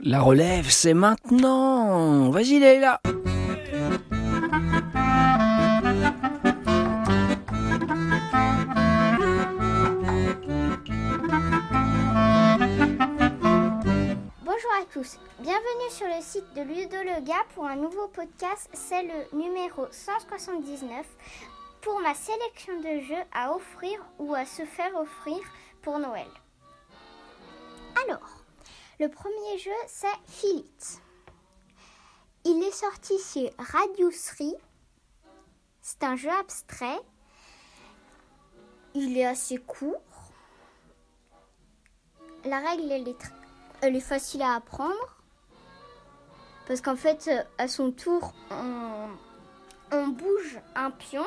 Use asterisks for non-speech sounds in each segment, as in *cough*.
La relève, c'est maintenant. Vas-y, Leila. Bienvenue sur le site de Ludo Lega pour un nouveau podcast, c'est le numéro 179 pour ma sélection de jeux à offrir ou à se faire offrir pour Noël. Alors, le premier jeu c'est Filit. Il est sorti chez Radiusry. C'est un jeu abstrait. Il est assez court. La règle est, tr- elle est facile à apprendre. Parce qu'en fait, euh, à son tour, on, bouge un pion,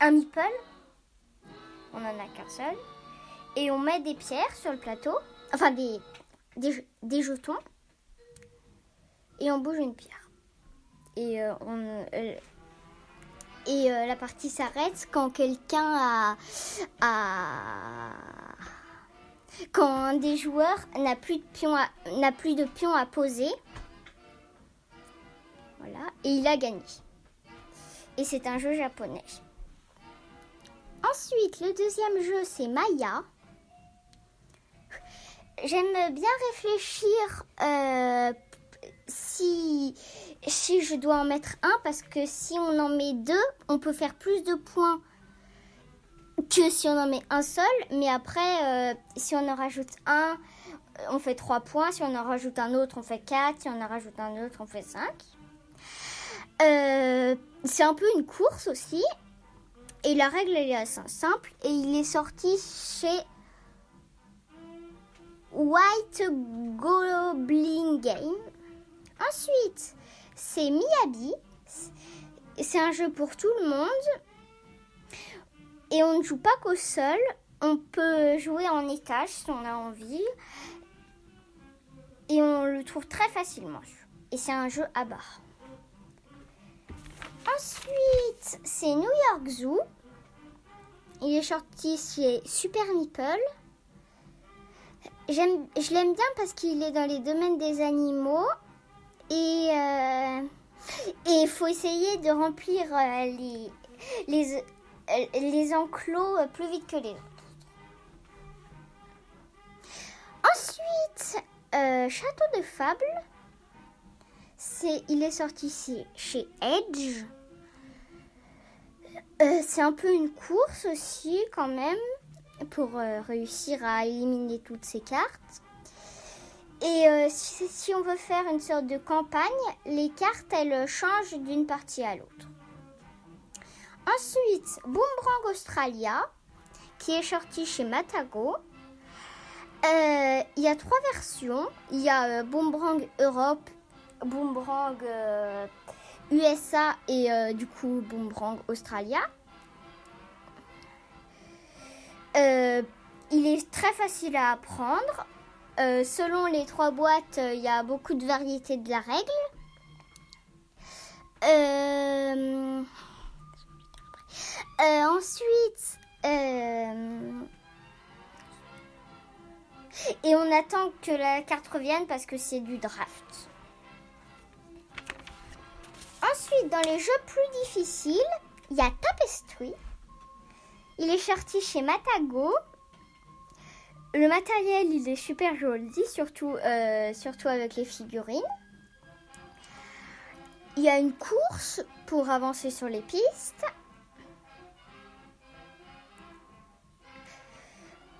un meeple. On n'en a qu'un seul. Et on met des pierres sur le plateau. Enfin, des, jetons. Et on bouge une pierre. Et, euh, on, et euh, la partie s'arrête quand quelqu'un a- Quand un des joueurs n'a plus de plus de pion à poser. Voilà. Et il a gagné. Et c'est un jeu japonais. Ensuite, le deuxième jeu, c'est Maya. J'aime bien réfléchir euh, si, si je dois en mettre un, parce que si on en met deux, on peut faire plus de points que si on en met un seul. Mais après, euh, si on en rajoute un, on fait trois points. Si on en rajoute un autre, on fait quatre. Si on en rajoute un autre, on fait cinq. Euh, c'est un peu une course aussi. Et la règle, elle est assez simple. Et il est sorti chez White Goblin Game. Ensuite, c'est Miyabi. C'est un jeu pour tout le monde. Et on ne joue pas qu'au sol. On peut jouer en étage si on a envie. Et on le trouve très facilement. Et c'est un jeu à barre. Ensuite, c'est New York Zoo. Il est sorti chez Super Nipple. Je l'aime bien parce qu'il est dans les domaines des animaux et euh, *laughs* il faut essayer de remplir euh, les les les enclos euh, plus vite que les autres. Ensuite, euh, Château de Fable. C'est, il est sorti chez, chez Edge. Euh, c'est un peu une course aussi quand même pour réussir à éliminer toutes ces cartes. Et si on veut faire une sorte de campagne, les cartes elles changent d'une partie à l'autre. Ensuite, Boomerang Australia, qui est sorti chez Matago. Euh, Il y a trois versions. Il y a euh, Boomerang Europe, Boomerang USA et euh, du coup Boomerang Australia. Il est très facile à apprendre. Selon les trois boîtes, il y a beaucoup de variétés de la règle. Et on attend que la carte revienne parce que c'est du draft. Ensuite, dans les jeux plus difficiles, il y a Tapestry. Il est sorti chez Matago. Le matériel, il est super joli, surtout, euh, avec les figurines. Il y a une course pour avancer sur les pistes.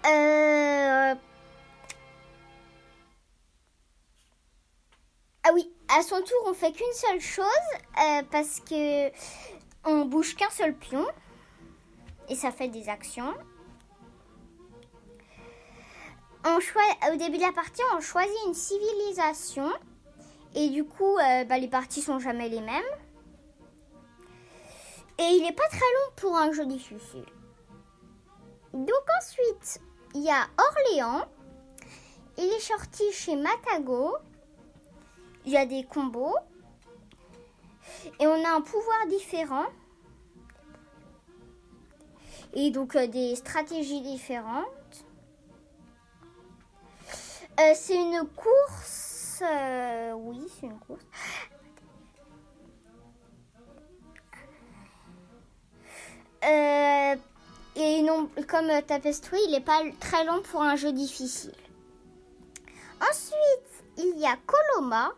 Euh, Ah oui, à son tour, on fait qu'une seule chose euh, parce que on bouge qu'un seul pion et ça fait des actions. Au début de la partie, on choisit une civilisation et du coup, euh, bah, les parties sont jamais les mêmes. Et il n'est pas très long pour un jeu difficile. Donc ensuite, il y a Orléans. Il est sorti chez Matago. Il y a des combos. Et on a un pouvoir différent. et donc euh, des stratégies différentes. Euh, c'est une course. euh, oui, c'est une course. Et non, comme Tapestry, il n'est pas très long pour un jeu difficile. Ensuite, il y a Coloma.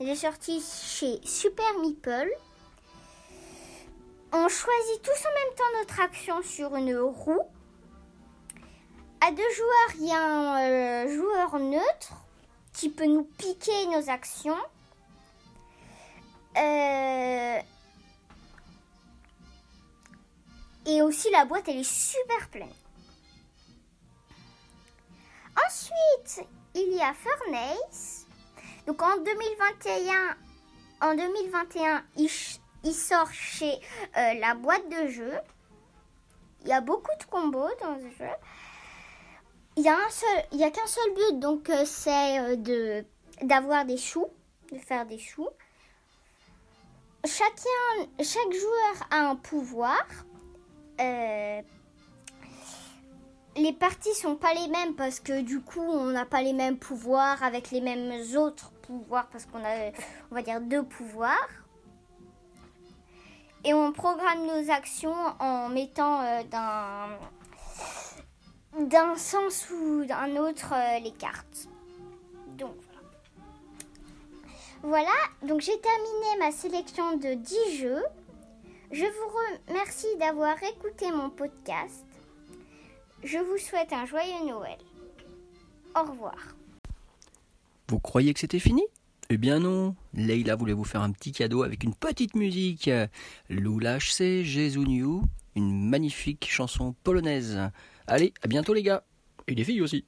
Il est sorti chez Super Meeple. On choisit tous en même temps notre action sur une roue. À deux joueurs, il y a un euh, joueur neutre qui peut nous piquer nos actions. Euh, Et aussi, la boîte, elle est super pleine. Ensuite, il y a Furnace. Donc en 2021, en 2021 il, il sort chez euh, la boîte de jeu. Il y a beaucoup de combos dans ce jeu. Il y a a qu'un seul but, donc euh, c'est euh, d'avoir des choux, de faire des choux. Chaque joueur a un pouvoir. Les parties sont pas les mêmes parce que du coup on n'a pas les mêmes pouvoirs avec les mêmes autres pouvoirs parce qu'on a on va dire deux pouvoirs et on programme nos actions en mettant euh, d'un d'un sens ou d'un autre euh, les cartes donc voilà voilà donc j'ai terminé ma sélection de 10 jeux je vous remercie d'avoir écouté mon podcast. Je vous souhaite un joyeux Noël. Au revoir. Vous croyez que c'était fini? Eh bien non. Leila voulait vous faire un petit cadeau avec une petite musique. Lula HC, Jésus une magnifique chanson polonaise. Allez, à bientôt les gars. Et les filles aussi.